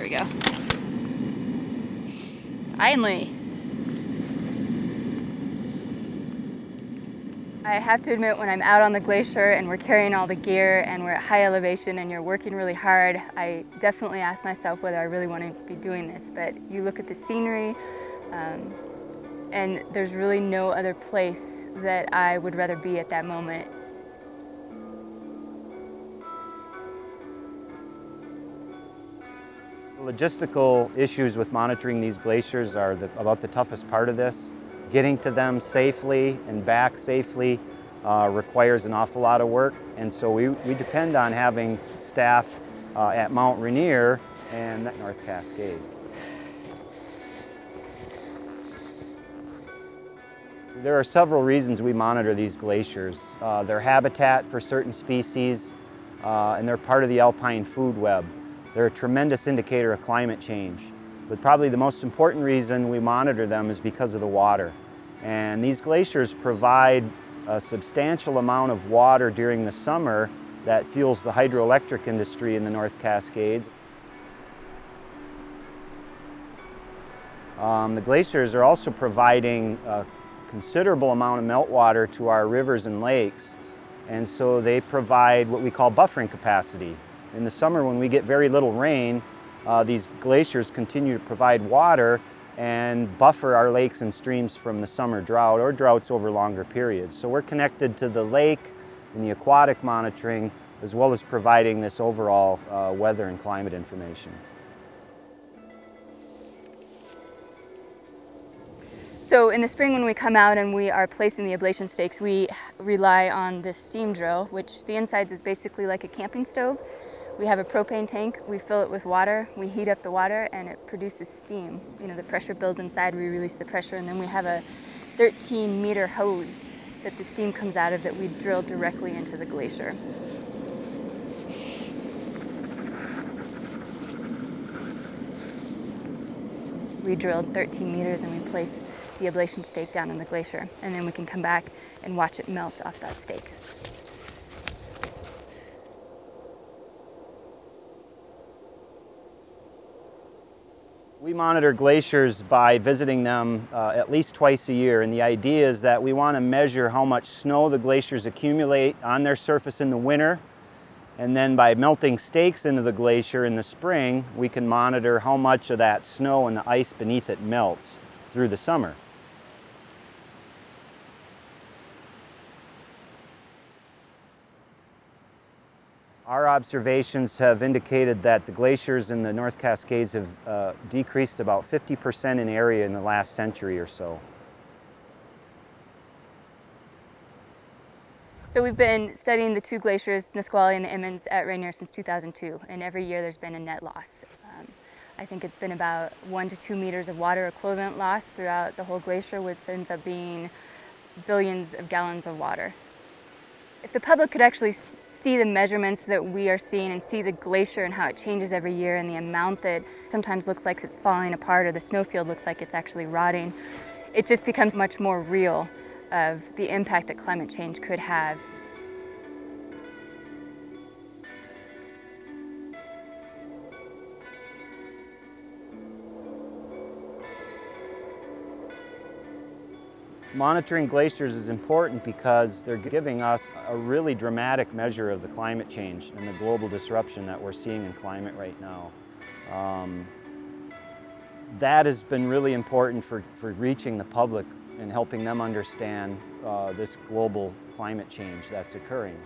There we go. Finally. I have to admit, when I'm out on the glacier and we're carrying all the gear and we're at high elevation and you're working really hard, I definitely ask myself whether I really want to be doing this. But you look at the scenery, um, and there's really no other place that I would rather be at that moment Logistical issues with monitoring these glaciers are the, about the toughest part of this. Getting to them safely and back safely uh, requires an awful lot of work, and so we, we depend on having staff uh, at Mount Rainier and North Cascades. There are several reasons we monitor these glaciers. Uh, they're habitat for certain species, uh, and they're part of the alpine food web. They're a tremendous indicator of climate change. But probably the most important reason we monitor them is because of the water. And these glaciers provide a substantial amount of water during the summer that fuels the hydroelectric industry in the North Cascades. Um, the glaciers are also providing a considerable amount of meltwater to our rivers and lakes, and so they provide what we call buffering capacity. In the summer when we get very little rain, uh, these glaciers continue to provide water and buffer our lakes and streams from the summer drought or droughts over longer periods. So we're connected to the lake and the aquatic monitoring as well as providing this overall uh, weather and climate information. So in the spring when we come out and we are placing the ablation stakes, we rely on this steam drill, which the insides is basically like a camping stove. We have a propane tank, we fill it with water, we heat up the water and it produces steam. You know, the pressure builds inside, we release the pressure and then we have a 13 meter hose that the steam comes out of that we drill directly into the glacier. We drilled 13 meters and we place the ablation stake down in the glacier and then we can come back and watch it melt off that stake. We monitor glaciers by visiting them uh, at least twice a year and the idea is that we want to measure how much snow the glaciers accumulate on their surface in the winter and then by melting stakes into the glacier in the spring we can monitor how much of that snow and the ice beneath it melts through the summer. Our observations have indicated that the glaciers in the North Cascades have uh, decreased about 50% in area in the last century or so. So we've been studying the two glaciers, Nisqually and the Emmons at Rainier since 2002, and every year there's been a net loss. Um, I think it's been about one to two meters of water equivalent loss throughout the whole glacier, which ends up being billions of gallons of water. If the public could actually see the measurements that we are seeing and see the glacier and how it changes every year and the amount that sometimes looks like it's falling apart or the snowfield looks like it's actually rotting, it just becomes much more real of the impact that climate change could have Monitoring glaciers is important because they're giving us a really dramatic measure of the climate change and the global disruption that we're seeing in climate right now. Um, that has been really important for, for reaching the public and helping them understand uh, this global climate change that's occurring.